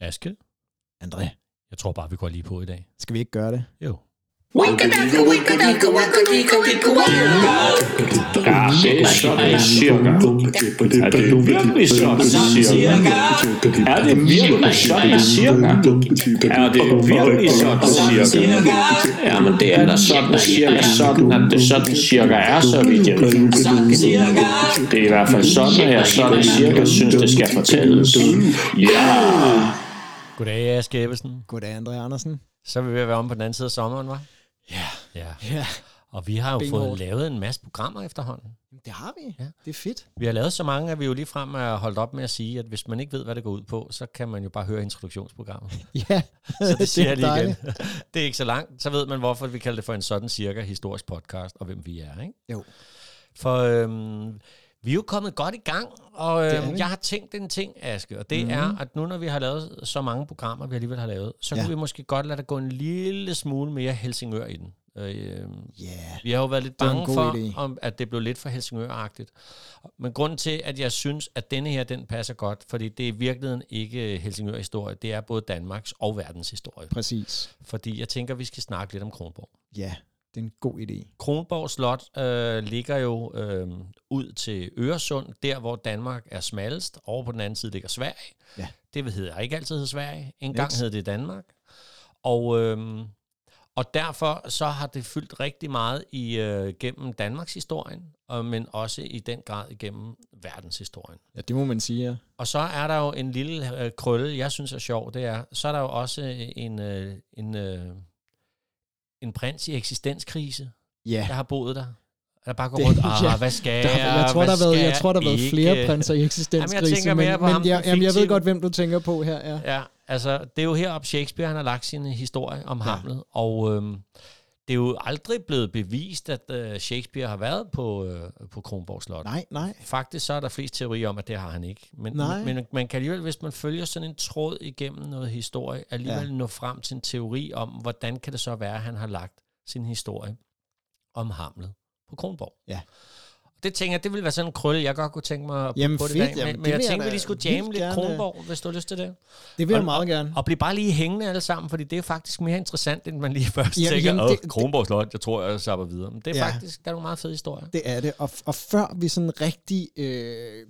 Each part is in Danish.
Aske, André, jeg tror bare, vi går lige på i dag. skal vi ikke gøre det? Jo. Ja, det er sådan cirka. Er det virkelig sådan cirka? Er det virkelig sådan cirka? Er det virkelig sådan cirka? Ja, men det er da sådan cirka sådan, at det sådan cirka er, så vidt jeg ved. Det er i hvert fald sådan, at jeg sådan cirka synes, det skal fortælles. Ja! Goddag, Aske Ebbesen. Goddag, André Andersen. Så er vi ved at være om på den anden side af sommeren, var? Ja. Ja. Ja, Og vi har jo Benhårdt. fået lavet en masse programmer efterhånden. det har vi. Ja. Det er fedt. Vi har lavet så mange, at vi jo lige frem er holdt op med at sige, at hvis man ikke ved, hvad det går ud på, så kan man jo bare høre introduktionsprogrammet. Ja, Så det siger jeg lige igen. Det er ikke så langt. Så ved man, hvorfor vi kalder det for en sådan cirka historisk podcast, og hvem vi er. Ikke? Jo. For øhm, vi er jo kommet godt i gang, og Det vi. jeg har tænkt en ting, Aske, og det mm. er, at nu når vi har lavet så mange programmer, vi alligevel har lavet, så Ja. kunne vi måske godt lade der gå en lille smule mere Helsingør i den. Øh, Ja, vi har jo været lidt Det bange for, idé. om, at det blev lidt for Helsingør-agtigt. Men grunden til, at jeg synes, at denne her, den passer godt, fordi det er i virkeligheden ikke Helsingør-historie, det er både Danmarks og verdens historie. præcis. Fordi jeg tænker, at vi skal snakke lidt om Kronborg. Ja, det er en god idé. Kronborg Slot øh, ligger jo øh, ud til Øresund, der hvor Danmark er smallest. Over på den anden side ligger Sverige. Ja. Det hedder ikke altid Sverige. En gang hed det Danmark. Og, øh, og derfor så har det fyldt rigtig meget i øh, gennem Danmarks historien, og, men også i den grad igennem verdenshistorien. Ja, det må man sige, ja. Og så er der jo en lille øh, krølle, jeg synes er sjov, det er, så er der jo også en, øh, en, øh, en prins i eksistenskrise, Ja, der har boet der. Der bare går rundt, ah, ja, hvad skal der, jeg, jeg, tror, hvad der har været, jeg tror, der har været flere prinser i Jamen, eksistenskrise, jeg tænker men, mere på ham, men jeg, jamen, jeg ved godt, hvem du tænker på her. Ja. Ja, altså, det er jo heroppe Shakespeare, han har lagt sin historie om Ja. Hamlet, og øhm, det er jo aldrig blevet bevist, at øh, Shakespeare har været på, øh, på Kronborg Slot. Nej, nej. Faktisk så er der flest teorier om, at det har han ikke. Men, Nej. men, men man kan alligevel, hvis man følger sådan en tråd igennem noget historie, alligevel Ja. ja. nå frem til en teori om, hvordan kan det så være, at han har lagt sin historie om Hamlet på Kronborg. Ja. Det tænker jeg, det ville være sådan en krølle, jeg godt kunne tænke mig at Jamen på det fedt, i dag. Men, det men jeg tænkte, vi lige skulle jamme lidt gerne. Kronborg, hvis du har lyst til det. Det vil jeg Og- meget gerne. Og blive bare lige hængende alle sammen, fordi det er faktisk mere interessant, end man lige først Jamen, tænker, jamen, det- Kronborg Slot, jeg tror, jeg sapper videre. Men det er Ja. faktisk, der er nogle meget fede historier. Det er det. Og, og før vi sådan rigtig øh,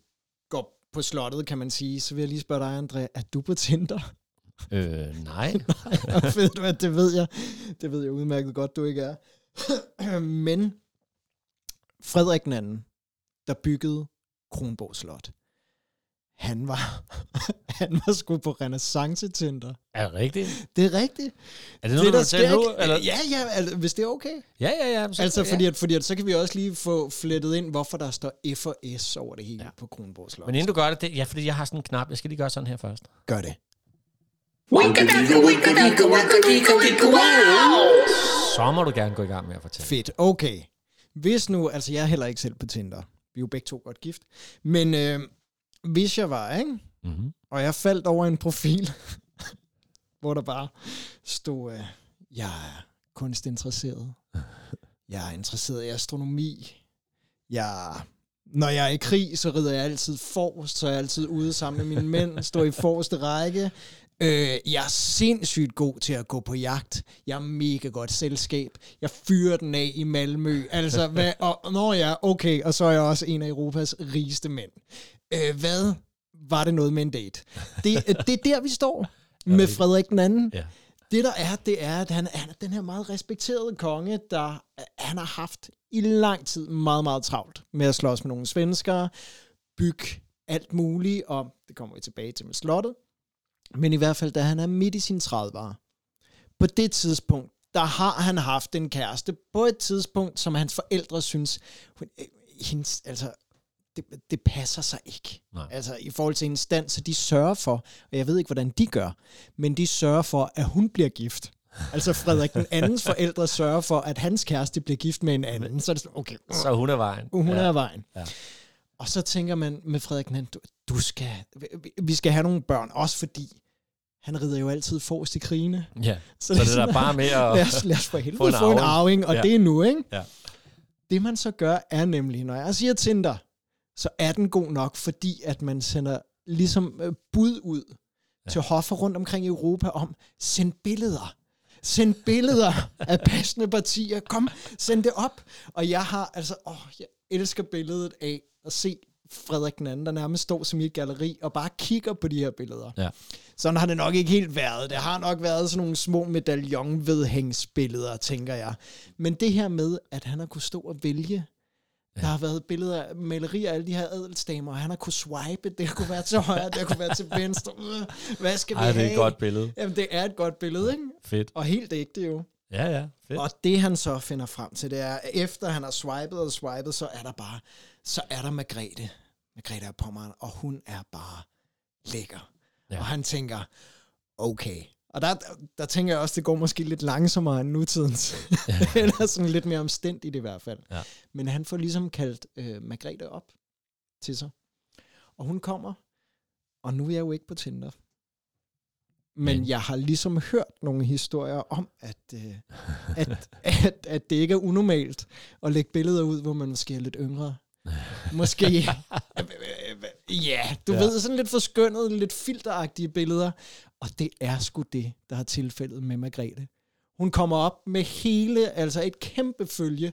går på slottet, kan man sige, så vil jeg lige spørge dig, André, er du på Tinder? Øh, nej. ved du hvad, det ved jeg. Det ved jeg udmærket godt, du ikke er. Men Frederik den anden, der byggede Kronborg Slot, han var, han var sgu på renaissance Tinder. Er det rigtigt? Det er rigtigt. Er det noget, du sker nu? Eller? Ja, ja, altså, hvis det er okay. Ja, ja, ja. Så, Altså, ja. fordi, at, fordi at, så kan vi også lige få flettet ind, hvorfor der står F og S over det hele ja. på Kronborg Slot. Men inden du gør det, det, ja, fordi jeg har sådan en knap, jeg skal lige gøre sådan her først. Gør det. Så må du gerne gå i gang med at fortælle. Fedt, okay. Hvis nu, altså jeg er heller ikke selv på Tinder. Vi er jo begge to godt gift. Men øh, hvis jeg var, ikke? Mm-hmm. Og jeg faldt over en profil, hvor der bare stod, øh, jeg er kunstinteresseret. Jeg er interesseret i astronomi. Jeg, når jeg er i krig, så rider jeg altid forrest, så er jeg altid ude sammen med mine mænd, står i forreste række. Øh, jeg er sindssygt god til at gå på jagt. Jeg er mega godt selskab. Jeg fyrer den af i Malmø. Altså, hvad, og, når jeg er okay, og så er jeg også en af Europas rigeste mænd. Øh, hvad var det noget med en date? Det, det er der, vi står med Frederik den anden. Ja. Det der er, det er, at han, han er den her meget respekterede konge, der øh, han har haft i lang tid meget, meget travlt med at slås med nogle svenskere, bygge alt muligt, og det kommer vi tilbage til med slottet. Men i hvert fald, da han er midt i sin 30'ere, på det tidspunkt, der har han haft en kæreste på et tidspunkt, som hans forældre synes, hun, øh, hendes, altså, det, det passer sig ikke. Nej. Altså i forhold til hendes stand, så de sørger for, og jeg ved ikke, hvordan de gør, men de sørger for, at hun bliver gift. Altså Frederik den andens forældre sørger for, at hans kæreste bliver gift med en anden. Så er det sådan, okay, Så hun er vejen. hun er ja. af vejen. Ja. Og så tænker man med Frederik den du, du skal, vi- skal have nogle børn, også fordi han rider jo altid forrest i krigene. Ja. Så, det er sådan, der bare med at... lad os, lad os for helvede få en få en arving. arving, og Ja. det er nu, ikke? Ja. Det man så gør, er nemlig, når jeg siger Tinder, så er den god nok, fordi at man sender ligesom øh, bud ud ja. til hoffer rundt omkring i Europa om, send billeder. Send billeder af passende partier. Kom, send det op. Og jeg har, altså, åh, jeg elsker billedet af at se Frederik den anden, der nærmest står som i et galleri og bare kigger på de her billeder. Ja. Sådan har det nok ikke helt været. Det har nok været sådan nogle små medaljonvedhængsbilleder, tænker jeg. Men det her med, at han har kunne stå og vælge Ja. Der har været billeder af malerier af alle de her adelsdamer, og han har kunne swipe. Det kunne være til højre, det kunne være til venstre. Øh, Hvad skal vi Ej, det er have? et godt billede. Jamen, det er et godt billede, ikke? Fedt. Og helt ægte jo. Ja, ja, fedt. Og det han så finder frem til, det er, at efter han har swipet og swipet, så er der bare, så er der Margrethe. Margrethe af Pommern, og hun er bare lækker. Ja. Ja. Og han tænker, okay. Og der, der, tænker jeg også, det går måske lidt langsommere end nutidens. Eller sådan lidt mere omstændigt i hvert fald. Ja. Men han får ligesom kaldt øh, Margrethe op til sig. Og hun kommer, og nu er jeg jo ikke på Tinder. Men jeg har ligesom hørt nogle historier om, at, øh, at, at, at det ikke er unormalt at lægge billeder ud, hvor man måske er lidt yngre. Måske, ja, du Ja. ved, sådan lidt forskønnet, lidt filteragtige billeder. Og det er sgu det, der har tilfældet med Margrethe. Hun kommer op med hele, altså et kæmpe følge,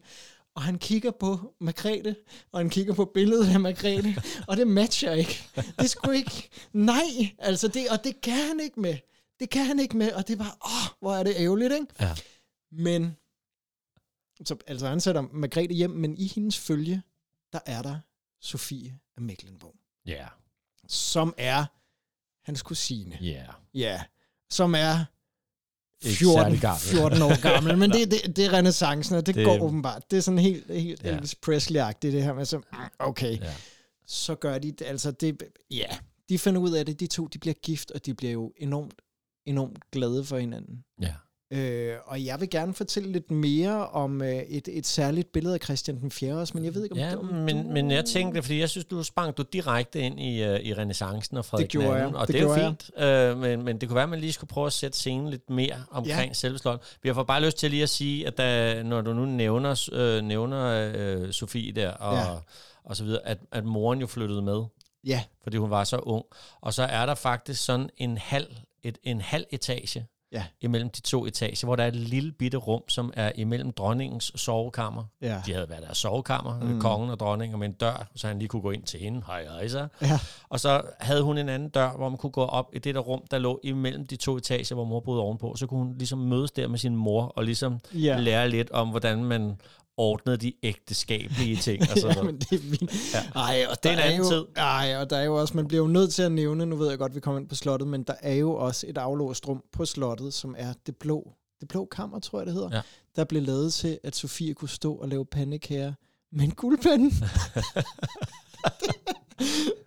og han kigger på Margrethe, og han kigger på billedet af Margrethe, og det matcher ikke. Det skulle ikke, nej, altså det, og det kan han ikke med. Det kan han ikke med, og det var, åh, hvor er det ærgerligt, ikke? Ja. Men, så, altså han sætter Margrethe hjem, men i hendes følge, der er der Sofie af Mecklenburg, Ja, som er hans kusine. ja. Ja, som er Ikke 14, særlig gammel. 14 år gammel, men det, det, det er renaissancen, og det, Det- går åbenbart. Det er sådan helt, helt Ja. Elvis Presley-agtigt, det her med så, okay, Ja. så gør de, det- altså det, ja, de finder ud af det, de to, de bliver gift, og de bliver jo enormt, enormt glade for hinanden. ja. Øh, og jeg vil gerne fortælle lidt mere om øh, et, et særligt billede af Christian den 4. også, men jeg ved ikke, om, Ja, om men, du... men jeg tænkte, fordi jeg synes, du sprang du direkte ind i, uh, i renaissancen og Frederik gjorde II, jeg. og Det det, er jo gjorde fint, uh, men, men det kunne være, at man lige skulle prøve at sætte scenen lidt mere omkring ja. Selve slottet. Vi har bare lyst til lige at sige, at da, når du nu nævner, øh, nævner øh, Sofie der, og. Ja. og så videre, at, at moren jo flyttede med, Ja, fordi hun var så ung. Og så er der faktisk sådan en halv, et, en halv etage Ja. imellem de to etager, hvor der er et lille bitte rum, som er imellem dronningens sovekammer. ja. De havde været deres sovekammer, mm. kongen og dronningen, med en dør, så han lige kunne gå ind til hende. Hej, hej, så. Ja. Og så havde hun en anden dør, hvor man kunne gå op i det der rum, der lå imellem de to etager, hvor mor boede ovenpå. Så kunne hun ligesom mødes der med sin mor, og ligesom Ja. lære lidt om, hvordan man ordnede de ægteskabelige ting. Og sådan ja, men det er vildt. Ja. Ej, og Det er der en anden jo, tid. Ej, og der er jo også, man bliver jo nødt til at nævne, nu ved jeg godt, vi kommer ind på slottet, men der er jo også et aflåst rum på slottet, som er det blå, det blå kammer, tror jeg det hedder, Ja. der blev lavet til, at Sofie kunne stå og lave pandekager med en guldpande.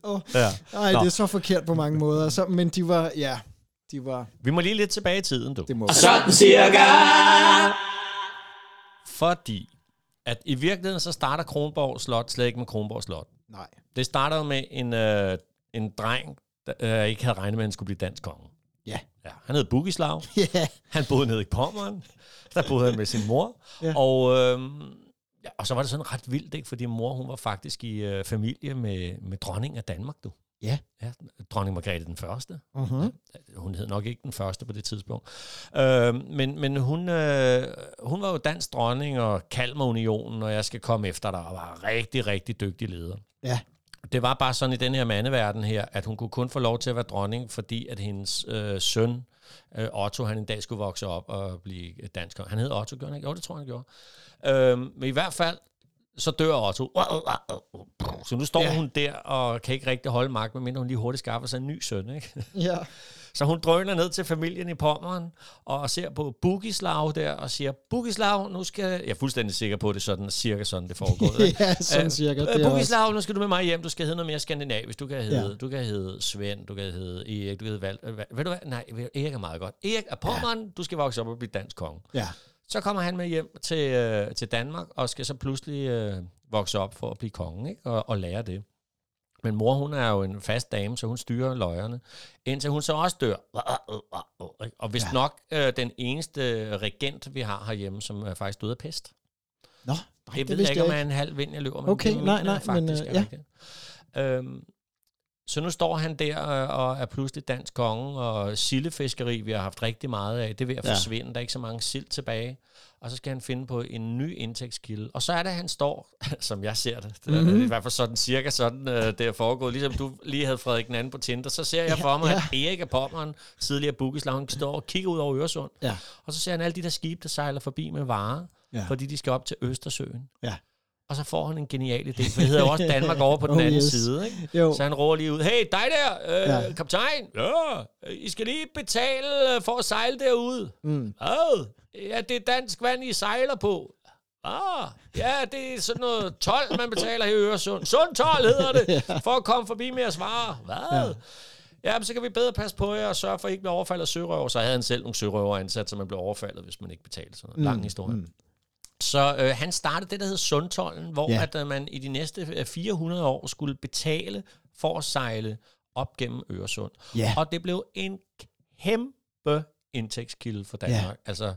oh, Ja. ej, Nå. det er så forkert på mange måder, så, men de var, ja, de var, Vi må lige lidt tilbage i tiden, du. det må Sådan cirka. Fordi at i virkeligheden, så starter Kronborg Slot slet ikke med Kronborg Slot. nej. Det startede med en, øh, en dreng, der øh, ikke havde regnet med, at han skulle blive dansk konge. Ja. ja. Han hed Bugislav. Ja, Han boede nede i Pommern. Der boede han med sin mor. Ja. Og, øh, ja, og så var det sådan ret vildt, ikke? fordi mor hun var faktisk i øh, familie med, med dronningen af Danmark. Du. Ja. ja. Dronning Margrethe den første. uh-huh. Hun hed nok ikke den første på det tidspunkt. Øh, men men hun, øh, hun var jo dansk dronning og Kalmarunionen, og jeg skal komme efter dig, og var rigtig, rigtig dygtig leder. ja, Det var bare sådan i den her mandeverden her, at hun kunne kun få lov til at være dronning, fordi at hendes øh, søn, øh, Otto, han en dag skulle vokse op og blive dansk. Han hed Otto, gjorde han ikke? Jo, det tror jeg, han gjorde. Øh, men i hvert fald, så dør Otto. Så nu står Ja. hun der og kan ikke rigtig holde magt, medmindre hun lige hurtigt skaffer sig en ny søn. Ikke? ja. Så hun drøner ned til familien i Pommern og ser på Bugislav der og siger, Bugislav, nu skal... Jeg er fuldstændig sikker på, at det er sådan, cirka sådan, det foregår. ja, sådan cirka. Øh, er også, Bugislav, nu skal du med mig hjem. Du skal hedde noget mere skandinavisk. Du kan hedde, Ja. du kan hedde Svend, du kan hedde Erik, du kan hedde Val. Ved du hvad? Nej, Erik er meget godt. Erik er Pommern, ja. du skal vokse op og blive dansk konge. ja. Så kommer han med hjem til, øh, til Danmark og skal så pludselig øh, vokse op for at blive konge ikke? Og, og lære det. Men mor, hun er jo en fast dame, så hun styrer løjerne, indtil hun så også dør. Og hvis ja. Nok øh, den eneste regent, vi har herhjemme, som er faktisk døde af pest. Nå, nej, Jeg det ved vidste ikke, om jeg jeg er en halv vind, jeg løber med. Okay, det nej, jeg nej, men, faktisk øh, er ja. Øhm, Så nu står han der øh, og er pludselig dansk konge, og sildefiskeri, vi har haft rigtig meget af, det er ved at Ja. forsvinde. Der er ikke så mange sild tilbage. Og så skal han finde på en ny indtægtskilde. Og så er det, at han står, som jeg ser det, det Mhm. er i hvert fald sådan cirka sådan, øh, det er foregået. Ligesom du lige havde Frederik den anden på Tinder, så ser jeg for mig, ja. at Erik af Pommeren, tidligere Bukislav, han står og kigger ud over Øresund. Ja. Og så ser han alle de der skibe, der sejler forbi med varer, Ja. fordi de skal op til Østersøen. Ja. Og så får han en genial idé, for det hedder jo også Danmark over på den Oh, anden yes. side. Ikke? Jo. Så han råber lige ud, hey, dig der, øh, Ja. kaptajn, ja, I skal lige betale øh, for at sejle derude. Mm. Hvad? Ja, det er dansk vand, I sejler på. Ah, ja, det er sådan noget 12, man betaler her i Øresund. Sund 12 hedder det, for at komme forbi med jeres varer. Hvad? Ja. men så kan vi bedre passe på jer og sørge for, at I ikke bliver overfaldet af sørøver. Så havde han selv nogle sørøver ansat, så man blev overfaldet, hvis man ikke betalte sådan noget. Lang historie. Mm. Så øh, han startede det, der hed Sundtollen, hvor Ja. at, øh, man i de næste øh, 400 år skulle betale for at sejle op gennem Øresund. Ja. Og det blev en kæmpe indtægtskilde for Danmark. Ja. Altså,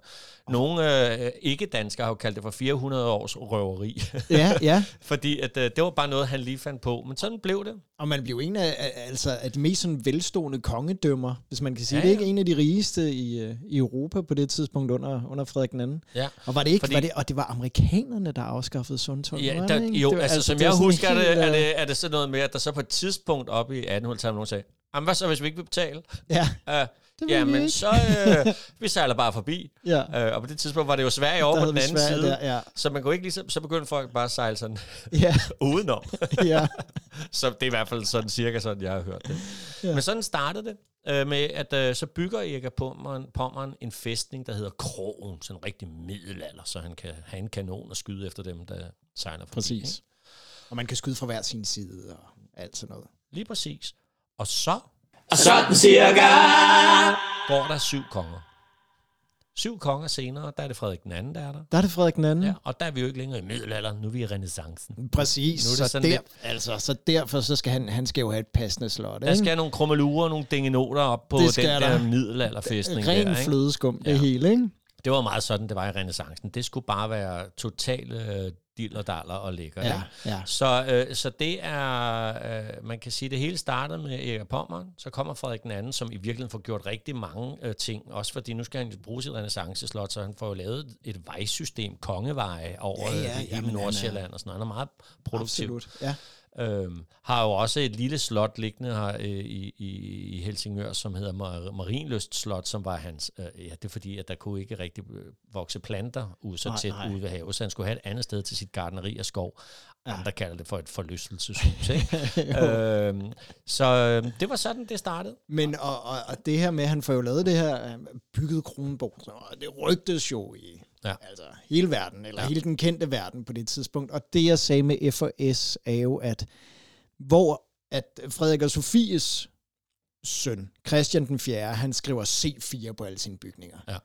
nogle øh, ikke-danskere har jo kaldt det for 400 års røveri. Ja, ja. Fordi at, øh, det var bare noget, han lige fandt på. Men sådan blev det. Og man blev en af, altså, af de mest sådan velstående kongedømmer, hvis man kan sige. Ja, Ja, det er ikke en af de rigeste i, øh, i Europa på det tidspunkt under, under Frederik II. Ja. Og var det ikke, Fordi- var det, og det var amerikanerne, der afskaffede Sundtolden, Ja, der, det jo, det var, altså, som det jeg husker det, helt, er øh, det, er det sådan noget med, at der så på et tidspunkt op i 1800-tallet nogen sagde, Jamen, hvad så, hvis vi ikke vil betale? Ja, Uh, det ja, men ikke. så øh, vi sejler bare forbi. ja. Uh, og på det tidspunkt var det jo Sverige over Der på den anden Sverige side. Der, ja. Så man kunne ikke ligesom, så begyndte folk bare at sejle sådan Ja, udenom. ja. så det er i hvert fald sådan cirka sådan, jeg har hørt det. Ja. Men sådan startede det øh, med, at øh, så bygger Erik af Pommern, Pommern en fæstning, der hedder Krogen, sådan en rigtig middelalder, så han kan have en kanon og skyde efter dem, der sejler forbi. Præcis. ikke? Og man kan skyde fra hver sin side og alt sådan noget. Lige præcis. Og så Og sådan cirka. går der syv konger. Syv konger senere, der er det Frederik den anden, der er der. Der er det Frederik den anden. Ja, og der er vi jo ikke længere i middelalderen, nu er vi i renaissancen. Præcis. Nu er det så, sådan der, lidt- altså, så derfor så skal han, han skal jo have et passende slot. Der skal nogle krummelurer, nogle dingenoter op på Det den der der. middelalderfæstning Ren der, ikke? flødeskum, det Ja. hele, ikke? Det var meget sådan, det var i renaissancen. Det skulle bare være totale øh, dillerdaller og lækker. Ja, ikke? ja. Så, øh, så det er, øh, man kan sige, det hele startede med Erik af Pommern, så kommer Frederik den anden, som i virkeligheden får gjort rigtig mange øh, ting, også fordi nu skal han bruge sit renaissanceslot, så han får jo lavet et vejsystem, kongeveje over Ja, ja, ja, ja, hele er- Nordsjælland og sådan noget. Han er meget produktiv. Absolut. Ja. Øhm, har jo også et lille slot liggende her øh, i, i, Helsingør, som hedder Mar- Marienlyst Slot, som var hans... Øh, ja, det er fordi, at der kunne ikke rigtig øh, vokse planter ud så Nej, tæt nej. ude ved havet, så han skulle have et andet sted til sit gardneri og skov. Ja. Andre kalder det for et forlystelseshus. Ikke? øhm, så øh, det var sådan, det startede. Men og, og, og det her med, at han får jo lavet det her øh, bygget Kronborg, så det rygtes jo i Ja. altså, hele verden, eller ja. hele den kendte verden på det tidspunkt. Og det jeg sagde med F&S er jo, at hvor at Frederik og Sofies søn, Christian den 4., han skriver C4 på alle sine bygninger. Ja.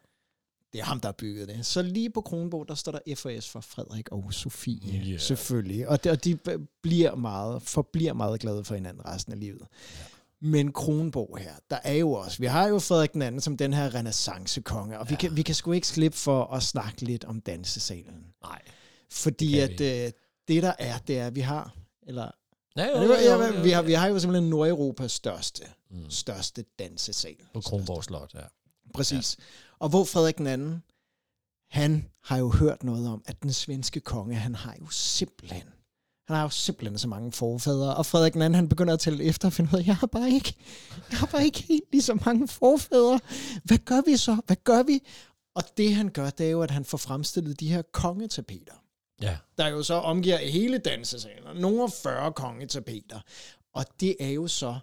Det er ham, der har bygget det. Så lige på Kronborg, der står der FOS for Frederik og Sofie, Yeah. selvfølgelig. Og, det, og de bliver meget, forbliver meget glade for hinanden resten af livet. Men Kronborg her, der er jo også, vi har jo Frederik den anden som den her renaissancekonge, og vi, kan, vi kan sgu ikke slippe for at snakke lidt om dansesalen. Nej. Fordi Det at øh, det der er, det er, at vi har, eller Ja, Ja, det var, ja, vi, har, vi har jo simpelthen Nordeuropas største, mm. største dansesal. På Kronborg Slot, ja. Præcis. Ja. Og hvor Frederik den anden, han har jo hørt noget om, at den svenske konge, han har jo simpelthen, han har jo simpelthen så mange forfædre, og Frederik den anden, han begynder at tælle efter og finde ud af, jeg har bare ikke, jeg har bare ikke helt lige så mange forfædre. Hvad gør vi så? Hvad gør vi? Og det han gør, det er jo, at han får fremstillet de her kongetapeter Ja, der jo så omgiver hele dansesalen. Nogle 40 kongetapeter. Og det er jo så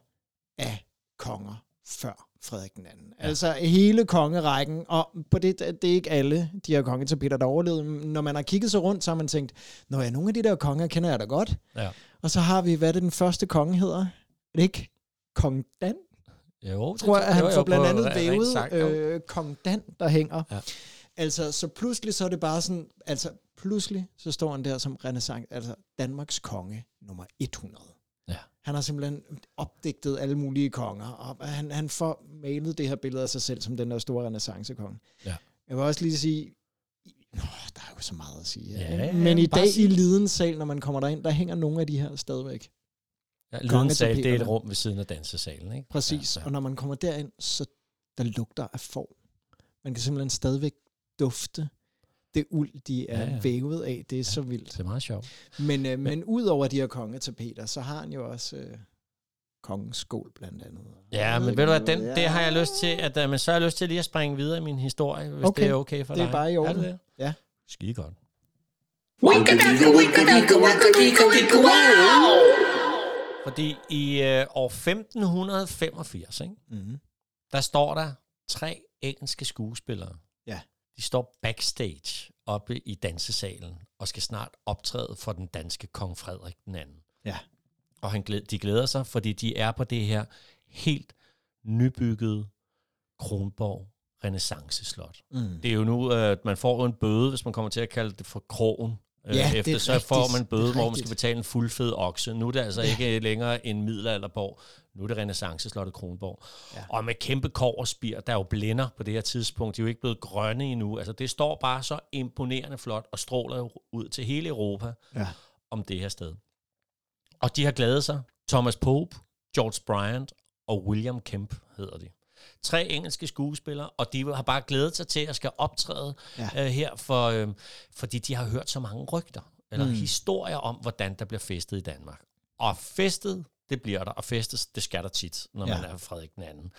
af konger før Frederik den anden. Ja. Altså hele kongerækken, og på det, det er ikke alle de her kongetapeter, der overlevede. Når man har kigget sig rundt, så har man tænkt, Nå ja, nogle af de der konger kender jeg da godt. ja. Og så har vi, hvad er det den første konge hedder? Er det ikke Kong Dan? Jo, det tror jeg, at han jo, jo, får blandt andet vævet øh, Kong Dan, der hænger. Ja. Altså, så pludselig så er det bare sådan, altså pludselig så står han der som renaissance, altså Danmarks konge nummer 100. Ja. Han har simpelthen opdigtet alle mulige konger, og han, han får malet det her billede af sig selv som den der store renaissancekonge. Ja. Jeg vil også lige sige, Nå, der er jo så meget at sige. Ja, ikke? ja, Men i dag sig. i Lidens sal, når man kommer derind, der hænger nogle af de her stadigvæk. Ja, Lidensal, det er et rum ved siden af dansesalen, ikke? Præcis. Ja, Og når man kommer derind, så der lugter af får. Man kan simpelthen stadigvæk dufte det uld, de er Ja, ja, ja. ja. vævet af. Det er ja. så vildt. Det er meget sjovt. Men, øh, men ud over de her kongetapeter, så har han jo også øh, kongens skål blandt andet. Ja, men ved du hvad, den, det har jeg lyst til, at, øh, men så har jeg lyst til lige at springe videre i min historie, hvis Okay. det er okay for Det er dig. bare i orden. Er det det? Ja. Skide godt. Fordi i øh, år 1585, ikke, Mm-hmm. der står der tre engelske skuespillere. Ja. De står backstage oppe i dansesalen og skal snart optræde for den danske kong Frederik den anden. Ja. Og han glæder, de glæder sig, fordi de er på det her helt nybyggede Kronborg Renaissance-slot. Mm. Det er jo nu, at man får en bøde, hvis man kommer til at kalde det for krogen. Øh, Ja, Efter er så rigtigt. får man bøde, hvor man skal betale en fuldfed okse. Nu er det altså ikke længere en middelalderborg. Nu er det renaissanceslottet Kronborg. Ja. Ja. Og med kæmpe koverspir, der er jo blænder på det her tidspunkt. De er jo ikke blevet grønne endnu. Altså det står bare så imponerende flot og stråler ud til hele Europa Ja. om det her sted. Og de har glædet sig. Thomas Pope, George Bryant og William Kemp hedder de. Tre engelske skuespillere, og de har bare glædet sig til at skal optræde ja. Øh, her, for, øh, fordi de har hørt så mange rygter, eller mm. historier om, hvordan der bliver festet i Danmark. Og festet, det bliver der, og festes, det skal der tit, når ja. Man er Frederik den anden.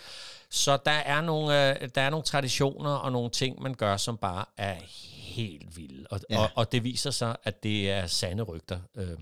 Så der er, nogle, øh, der er nogle traditioner og nogle ting, man gør, som bare er helt vilde. Og. Ja. og, og det viser sig, at det er sande rygter. Øh.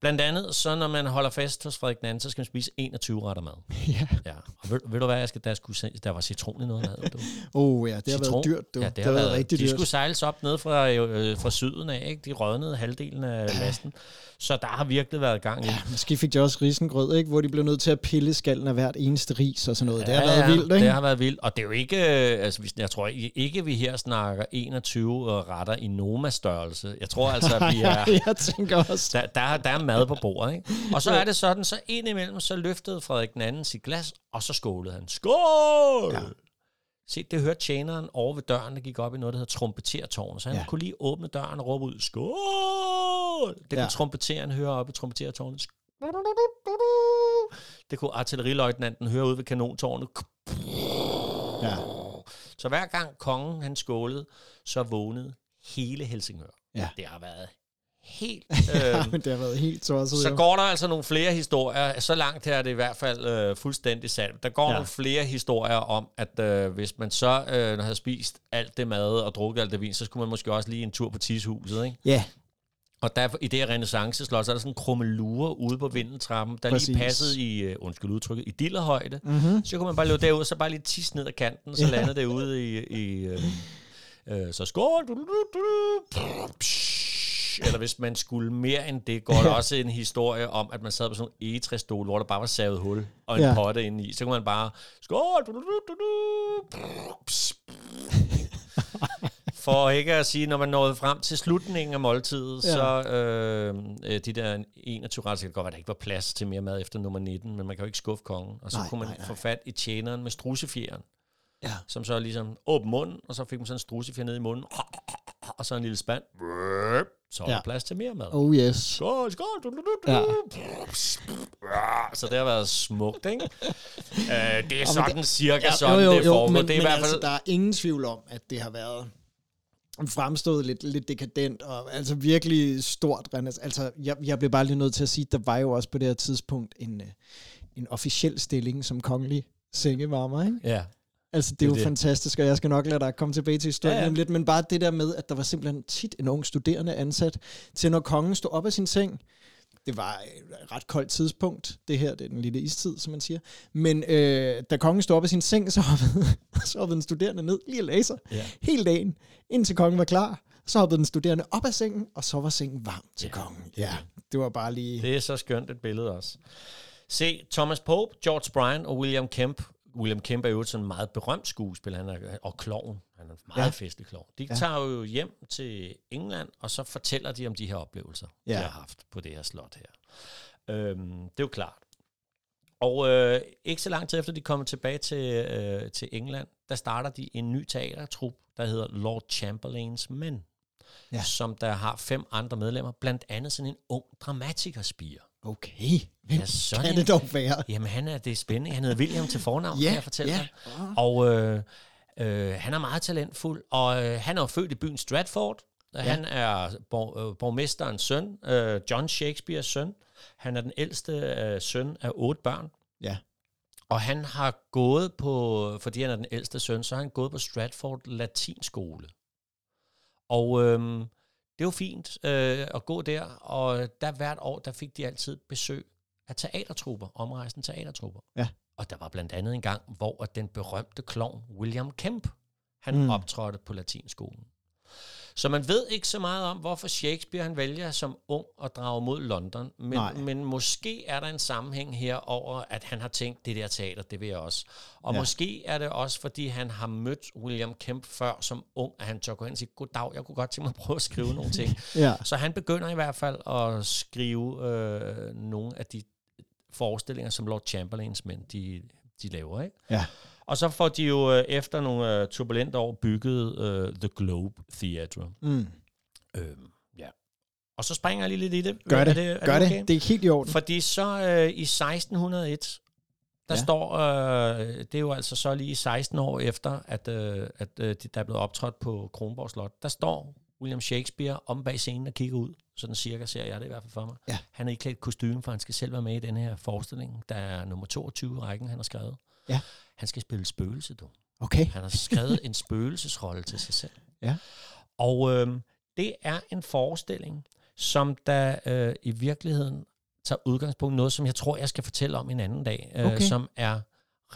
Blandt andet, så når man holder fest hos Frederik den anden, så skal man spise 21 retter mad. Ja. Ja. Og ved, ved du hvad, jeg skal, der, skulle, der var citron i noget maden, du. Oh ja, det har Citron. været dyrt, du. Ja, det, det har været været, rigtig de dyrt. skulle sejles op ned fra, øh, fra syden af, ikke? De rødnede halvdelen af lasten. Så der har virkelig været gang i. Ja, måske fik de også risengrød, ikke? hvor de blev nødt til at pille skallen af hvert eneste ris og sådan noget. det har været vildt, ikke? Det har været vildt. Og det er jo ikke, øh, altså hvis- jeg tror ikke, vi her snakker 21 retter i Noma-størrelse. Jeg tror altså, at vi er... jeg tænker også. Der, der, er- der er mad på bordet, ikke? Og så er det sådan, så indimellem, så løftede Frederik den anden sit glas, og så skålede han. Skål! Ja. Se, det hørte tjeneren over ved døren, der gik op i noget, der hedder trompetertårnet. Så han ja. Kunne lige åbne døren og råbe ud, skål! Det ja. Ja. kunne trompeteren høre op i trompetertårnet. Det kunne artilleriløjtnanten høre ud ved kanontårnet. Ja. Så hver gang kongen han skålede, så vågnede hele Helsingør. Ja. Det har været helt... ja, Øh, men det har været helt tosset. så jo. går der altså nogle flere historier. Så langt her er det i hvert fald øh, fuldstændig sandt. Der går ja. Nogle flere historier om, at øh, hvis man så øh, havde spist alt det mad og drukket alt det vin, så skulle man måske også lige en tur på tishuset, ikke? Ja, Og der, i det her renaissanceslot, så er der sådan en krummelure ude på vindeltrappen, der Præcis. lige passede i, øh, undskyld udtrykket, i dillerhøjde. mm-hmm. Så kunne man bare løbe derud, så bare lige tisse ned ad kanten, så Ja. landede det ude i... i øh, øh, så skål! Du, du, du, du, du. Eller hvis man skulle mere end det, går der også en historie om, at man sad på sådan en egetræsstol, hvor der bare var savet hul og en ja. Potte inde i. Så kunne man bare, skål! Du, du, du, du. For ikke at sige, når man nåede frem til slutningen af måltidet, ja. Så øh, øh, de der 21 retter, det godt være, der ikke var plads til mere mad efter nummer 19, men man kan jo ikke skuffe kongen. Og så Nej, kunne man nej, nej. få fat i tjeneren med strusefjeren, Ja. som så ligesom åbne munden, og så fik man sådan en strusefjer ned i munden, og så en lille spand. Så der Ja. plads til mere mad. Oh yes. Skål, skål. Du, du, du, du. Ja. Så det har været smukt, ikke? uh, det er sådan det- cirka sådan, det foregår. men, det er i men hvert fald... altså, der er ingen tvivl om, at det har været fremstået lidt, lidt dekadent, og altså virkelig stort. Altså, jeg, jeg blev bare lige nødt til at sige, at der var jo også på det her tidspunkt en, øh, en officiel stilling som kongelig sengevarmer, ikke? Ja. Altså, det er Det jo det. fantastisk, og jeg skal nok lade dig komme tilbage til historien Ja, ja, ja. ja. lidt, men bare det der med, at der var simpelthen tit en ung studerende ansat til, når kongen stod op af sin seng. Det var et ret koldt tidspunkt, det her, det er den lille istid, som man siger. Men øh, da kongen stod op af sin seng, så hoppede, så hoppede den studerende ned, lige lagde sig, Ja. hele dagen, indtil kongen var klar. Så hoppede den studerende op af sengen, og så var sengen varm til kongen. Ja, det var bare lige... Det er så skønt et billede også. Se, Thomas Pope, George Bryan og William Kemp. William Kemp er jo sådan en meget berømt skuespiller, han er, og klovn. Han er en meget ja. Festlig klovn. De ja. Tager jo hjem til England, og så fortæller de om de her oplevelser, ja. de har haft på det her slot her. Øhm, det er jo klart. Og øh, ikke så lang tid efter de kommer tilbage til, øh, til England, der starter de en ny teatertrup, der hedder Lord Chamberlains Men, ja. Som der har fem andre medlemmer, blandt andet sådan en ung dramatikerspire. Okay. Hvem Ja, sådan kan det dog være? Jamen, han er, det er spændende. Han hedder William til fornavn, Ja, kan jeg fortælle ja. dig. Og øh, øh, han er meget talentfuld, og øh, han er født i byen Stratford. Ja. Han er borg, øh, borgmesterens søn, øh, John Shakespeares søn. Han er den ældste øh, søn af otte børn. Ja. Og han har gået på, fordi han er den ældste søn, så har han gået på Stratford Latinskole. Og øhm, det var fint øh, at gå der, og der hvert år, der fik de altid besøg af teatertrupper, omrejsende teatertrupper. Ja. Og der var blandt andet en gang, hvor den berømte klovn William Kemp, han mm. optrådte på latinskolen. Så man ved ikke så meget om, hvorfor Shakespeare han vælger som ung at drage mod London, Nej. men, men måske er der en sammenhæng her over, at han har tænkt, det der teater, det vil jeg også. Og ja. måske er det også, fordi han har mødt William Kemp før som ung, at han tør gå hen og sige, goddag, jeg kunne godt tænke mig at prøve at skrive nogle ting. Ja. Så han begynder i hvert fald at skrive øh, nogle af de forestillinger, som Lord Chamberlains mænd, de, de laver. Ikke? Ja. Og så får de jo øh, efter nogle øh, turbulente år bygget øh, The Globe Theatre. Mm. Øhm, ja. Og så springer jeg lige lidt i det. Gør Er det. er Gør okay? det. Det er helt i orden. Fordi så øh, i 1601, der Ja. ja. står, øh, det er jo altså så lige 16 år efter, at, øh, at øh, de- der er blevet optrådt på Kronborg Slot, der står William Shakespeare om bag scenen og kigger ud. Sådan cirka ser jeg det i hvert fald for mig. Ja. Han er iklædt kostume, for han skal selv være med i den her forestilling. Der er nummer 22 i rækken, han har skrevet. Ja. Han skal spille spøgelse, du. Okay. Han har skrevet en spøgelsesrolle til sig selv. Ja. Og øh, det er en forestilling, som der øh, i virkeligheden tager udgangspunkt i noget, som jeg tror, jeg skal fortælle om en anden dag, øh, Okay. som er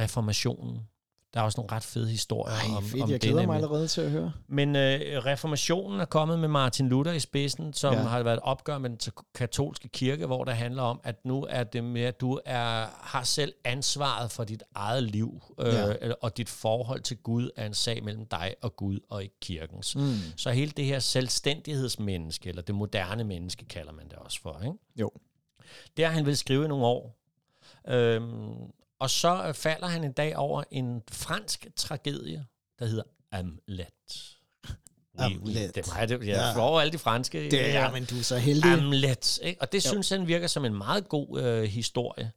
reformationen. Der er også nogle ret fede historier Ej, om, fedt. om Jeg det. glæder mig allerede til at høre. Men øh, reformationen er kommet med Martin Luther i spidsen, som Ja. har været et opgør med den katolske kirke, hvor det handler om, at nu er det med, at du er, har selv ansvaret for dit eget liv, øh, ja. og dit forhold til Gud er en sag mellem dig og Gud, og ikke kirkens. Mm. Så hele det her selvstændighedsmenneske, eller det moderne menneske, kalder man det også for. Ikke? Jo. Det har han vil skrive i nogle år. Øhm, og så øh, falder han en dag over en fransk tragedie, der hedder oui, Hamlet. det er mig, det, jeg Ja. ja. får over alle de franske. Det er, men du er så heldig. Hamlet. Ikke? Og det Jo. synes han virker som en meget god øh, historie.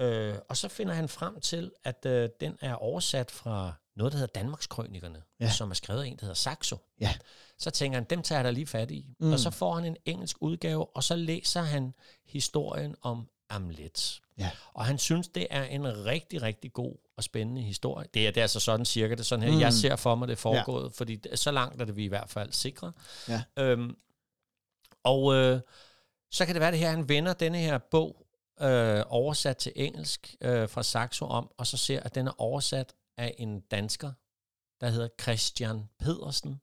Øh, og så finder han frem til, at øh, den er oversat fra noget, der hedder Danmarks Krønikerne, Ja. ja. som er skrevet af en, der hedder Saxo. Ja. Så tænker han, dem tager jeg da lige fat i. Mm. Og så får han en engelsk udgave, og så læser han historien om Hamlet. Ja. Og han synes, det er en rigtig, rigtig god og spændende historie. Det er, det er altså sådan cirka det er sådan her. Mm. Jeg ser for mig, det er foregået, ja. fordi så langt er det vi i hvert fald sikre. Ja. Øhm, og øh, så kan det være det her, han vender denne her bog øh, oversat til engelsk øh, fra Saxo om, og så ser, at den er oversat af en dansker, der hedder Christian Pedersen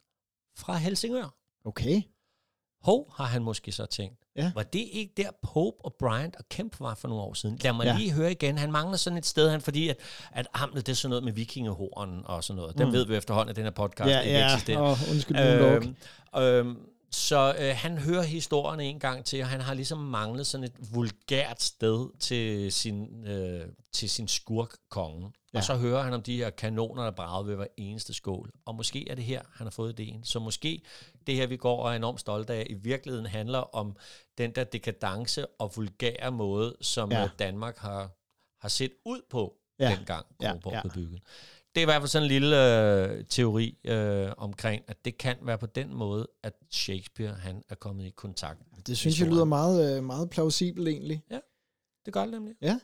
fra Helsingør. Okay. Hov, har han måske så tænkt. Ja. Var det ikke der Pope og Bryant og Kemp var for nogle år siden? Lad mig Ja. lige høre igen. Han mangler sådan et sted, han, fordi at, at Hamlet, det er sådan noget med vikingehorn og sådan noget. Den Mm. ved vi efterhånden, at den her podcast Ja, ikke ja. eksisterer. Og undskyld, Øhm, øhm, så øh, han hører historien en gang til, og han har ligesom manglet sådan et vulgært sted til sin, øh, til sin skurk-konge. Ja. Ja. Og så hører han om de her kanoner, der bragede ved hver eneste skål. Og måske er det her, han har fået ideen. Så måske det her, vi går og er enormt stolte af, i virkeligheden handler om den der dekadence og vulgære måde, som Ja. ja. Danmark har, har set ud på Ja. ja. dengang Ja, Kronborg ja. blev bygget. Det er i hvert fald sådan en lille øh, teori øh, omkring, at det kan være på den måde, at Shakespeare han er kommet i kontakt. det synes jeg lyder meget, øh, meget plausibelt egentlig. Det gør det nemlig. Ja.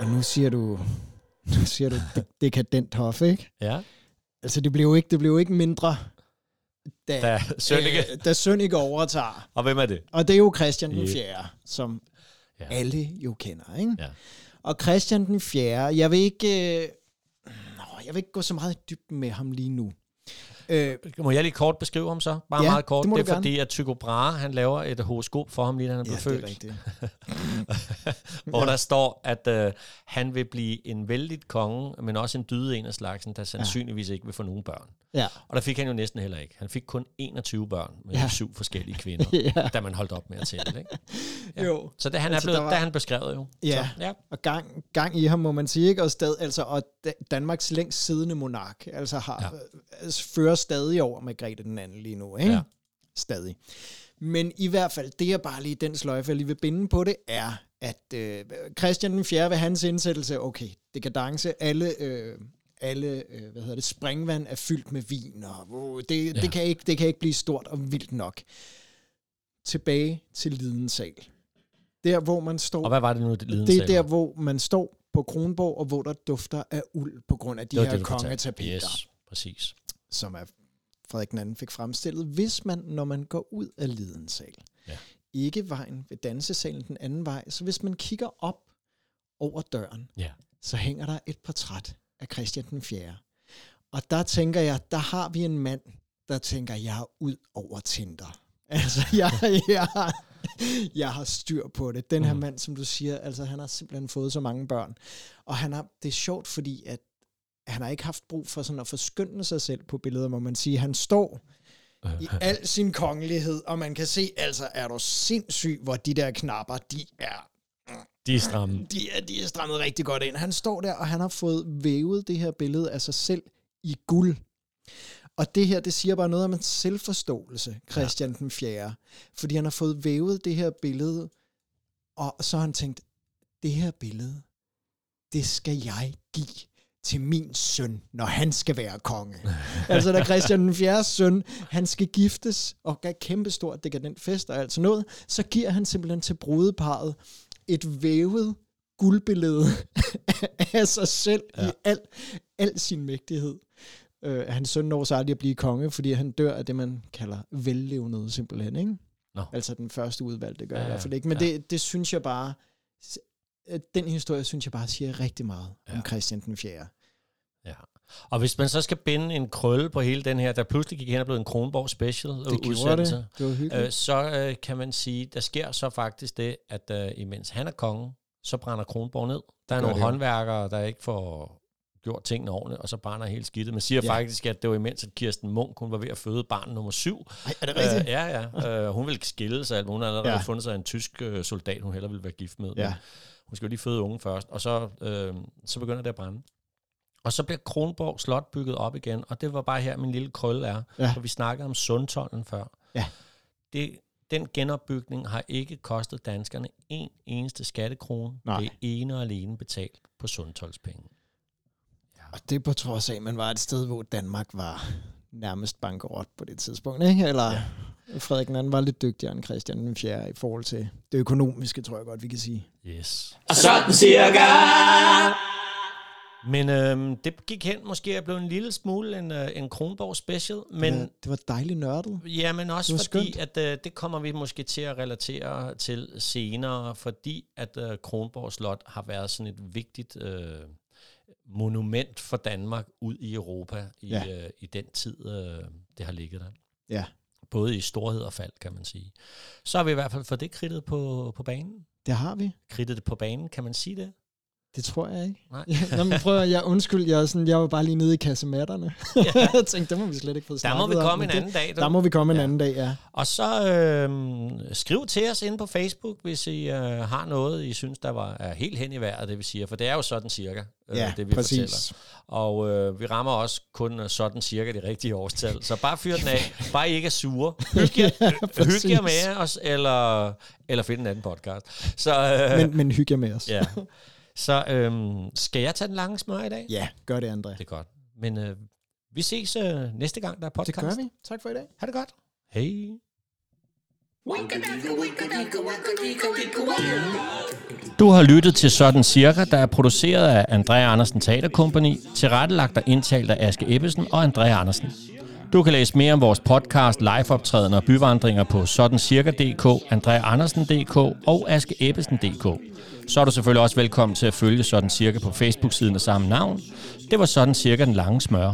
Og nu siger du, nu siger du de- dekadent hof, ikke? Ja. Altså, det blev jo ikke, det blev jo ikke mindre, da, Da Sønneke. øh, da Sønneke overtager. Og hvem er det? Og det er jo Christian den Ja. 4., som Ja. alle jo kender, ikke? Ja. Og Christian den 4., jeg vil ikke... Øh, jeg vil ikke gå så meget i dybden med ham lige nu. Øh, Må jeg lige kort beskrive ham så? Bare Ja, meget kort. det det er gerne. fordi, at Tycho Brahe, han laver et horoskop for ham, lige da han ja, blevet det er født. rigtigt. hvor der står, at øh, han vil blive en vældig konge, men også en dyde en af slagsen, der sandsynligvis ikke vil få nogen børn. Ja. Og der fik han jo næsten heller ikke. Han fik kun 21 børn med Ja. ja. syv forskellige kvinder, Ja. da man holdt op med at tælle. Ikke? Ja. Jo. Så det, han Altså, er blevet, var- der er han beskrevet jo. Ja. Så, ja. Og gang, gang i ham, må man sige, ikke? Og, stad, altså, og Danmarks længst siddende monark, altså har, ja. fører stadig over Margrethe den anden lige nu, ikke? Ja. stadig. Men i hvert fald, det er bare lige den sløjfe, jeg lige vil binde på det, er, at øh, Christian den 4. ved hans indsættelse, okay, dekadence, alle, øh, alle øh, hvad hedder det, springvand er fyldt med vin, og uh, det, ja. det, kan ikke, det kan ikke blive stort og vildt nok. Tilbage til Lidensal. Der, hvor man står... Og hvad var det nu, det Det er der, hvor man står på Kronborg, og hvor der dufter af uld på grund af de Det her det, kongetapeter, yes. Præcis. som er Frederik II fik fremstillet, hvis man, når man går ud af Lidensal, Ja. ikke vejen ved dansesalen den anden vej, så hvis man kigger op over døren, Ja. så hænger der et portræt af Christian den 4. Og der tænker jeg, der har vi en mand, der tænker, jeg er ud over Tinder. Altså, jeg, jeg, jeg har styr på det. Den her Mhm. mand, som du siger, altså han har simpelthen fået så mange børn. Og han har, det er sjovt, fordi at han har ikke haft brug for sådan at forskynde sig selv på billeder, må man sige. Han står i al sin kongelighed, og man kan se, altså er du sindssyg, hvor de der knapper, de er De er stramme. de er, de er strammet rigtig godt ind. Han står der, og han har fået vævet det her billede af sig selv i guld. Og det her, det siger bare noget om en selvforståelse, Christian ja. den 4. Fordi han har fået vævet det her billede, og så har han tænkt, det her billede, det skal jeg give til min søn, når han skal være konge. altså da Christian den 4. søn, han skal giftes, og gav kæmpestort dekadent fest og alt sådan noget, så giver han simpelthen til brudeparet et vævet guldbillede af sig selv ja. i al, al sin mægtighed. Øh, hans søn når så aldrig at blive konge, fordi han dør af det, man kalder vellevnet simpelthen. Ikke? Nå. Altså den første udvalgte gør Ja, i hvert fald ikke. Men Ja. det, det synes jeg bare, øh, den historie synes jeg bare siger rigtig meget ja. Om Christian den 4. Ja. Og hvis man så skal binde en krølle på hele den her, der pludselig gik hen og blev en Kronborg special Det gjorde udsendelse, det. Det var hyggeligt. øh, så øh, kan man sige, der sker så faktisk det, at øh, imens han er konge, så brænder Kronborg ned. Der er Gør nogle det håndværkere, der ikke får gjort tingene ordentligt, og så brænder helt skidtet. Man siger Ja. faktisk, at det var imens, at Kirsten Munk, hun var ved at føde barn nummer syv. Ej, er det rigtigt? Øh, ja, ja. Øh, hun ville skille sig. Hun har allerede Ja. fundet sig en tysk øh, soldat, hun heller ville være gift med. Ja. Hun skal jo lige føde unge først, og så, øh, så begynder det at brænde. Og så bliver Kronborg Slot bygget op igen, og det var bare her, min lille krølle er. Ja. For vi snakkede om Sundtolden før. Ja. Det, den genopbygning har ikke kostet danskerne en eneste skattekrone. Nej. Det er ene og alene betalt på Sundtolds-penge. Og det på trods af, at man var et sted, hvor Danmark var nærmest bankerot på det tidspunkt, ikke? Eller ja. Frederik II var lidt dygtigere end Christian den 4. i forhold til det økonomiske, tror jeg godt, vi kan sige. Yes. Og sådan cirka. Men øhm, det gik hen måske at blive en lille smule en, øh, en Kronborg special, men... Men det var dejligt nørdet. Ja, men også Det fordi, skønt. at øh, det kommer vi måske til at relatere til senere, fordi at øh, Kronborg Slot har været sådan et vigtigt øh, monument for Danmark ud i Europa i, Ja. øh, i den tid, øh, det har ligget der. Ja. Både i storhed og fald, kan man sige. Så har vi i hvert fald fået det kridtet på, på banen. Det har vi. Kridtet på banen, kan man sige det? Det tror jeg ikke. Nej. Nå, men prøv at, jeg, undskyld, jeg, sådan, jeg var bare lige nede i kassematterne. Ja. jeg tænkte, der må vi slet ikke få Der snakket må vi om, komme men en anden dag. Det, du. der må vi komme en Ja. anden dag, ja. Og så øh, skriv til os inde på Facebook, hvis I øh, har noget, I synes, der var er helt hen i vejret, det vi siger. For det er jo sådan cirka, øh, Ja, det vi præcis. fortæller. Og øh, vi rammer også kun øh, sådan cirka de rigtige årstal. Så bare fyr den af. Bare I ikke er sure. Hyg jer, Ja, hyg jer præcis. med os, eller, eller find en anden podcast. Så, øh, Men, men hygge jer med os. ja. Så øh, skal jeg tage den lange smør i dag? ja gør det, André. Det er godt. Men øh, vi ses øh, næste gang, der er podcast. Det gør vi. Tak for i dag. Ha' det godt. Hej. Du har lyttet til Sådan Cirka, der er produceret af Andrea Andersen Teaterkompagni, tilrettelagt og indtalt af Aske Ebbesen og Andrea Andersen. Du kan læse mere om vores podcast, liveoptrædener og byvandringer på sådancirka.dk, andreaandersen.dk og askeebbesen.dk. Så er du selvfølgelig også velkommen til at følge Sådan Cirka på Facebook-siden af samme navn. Det var Sådan Cirka den lange smør.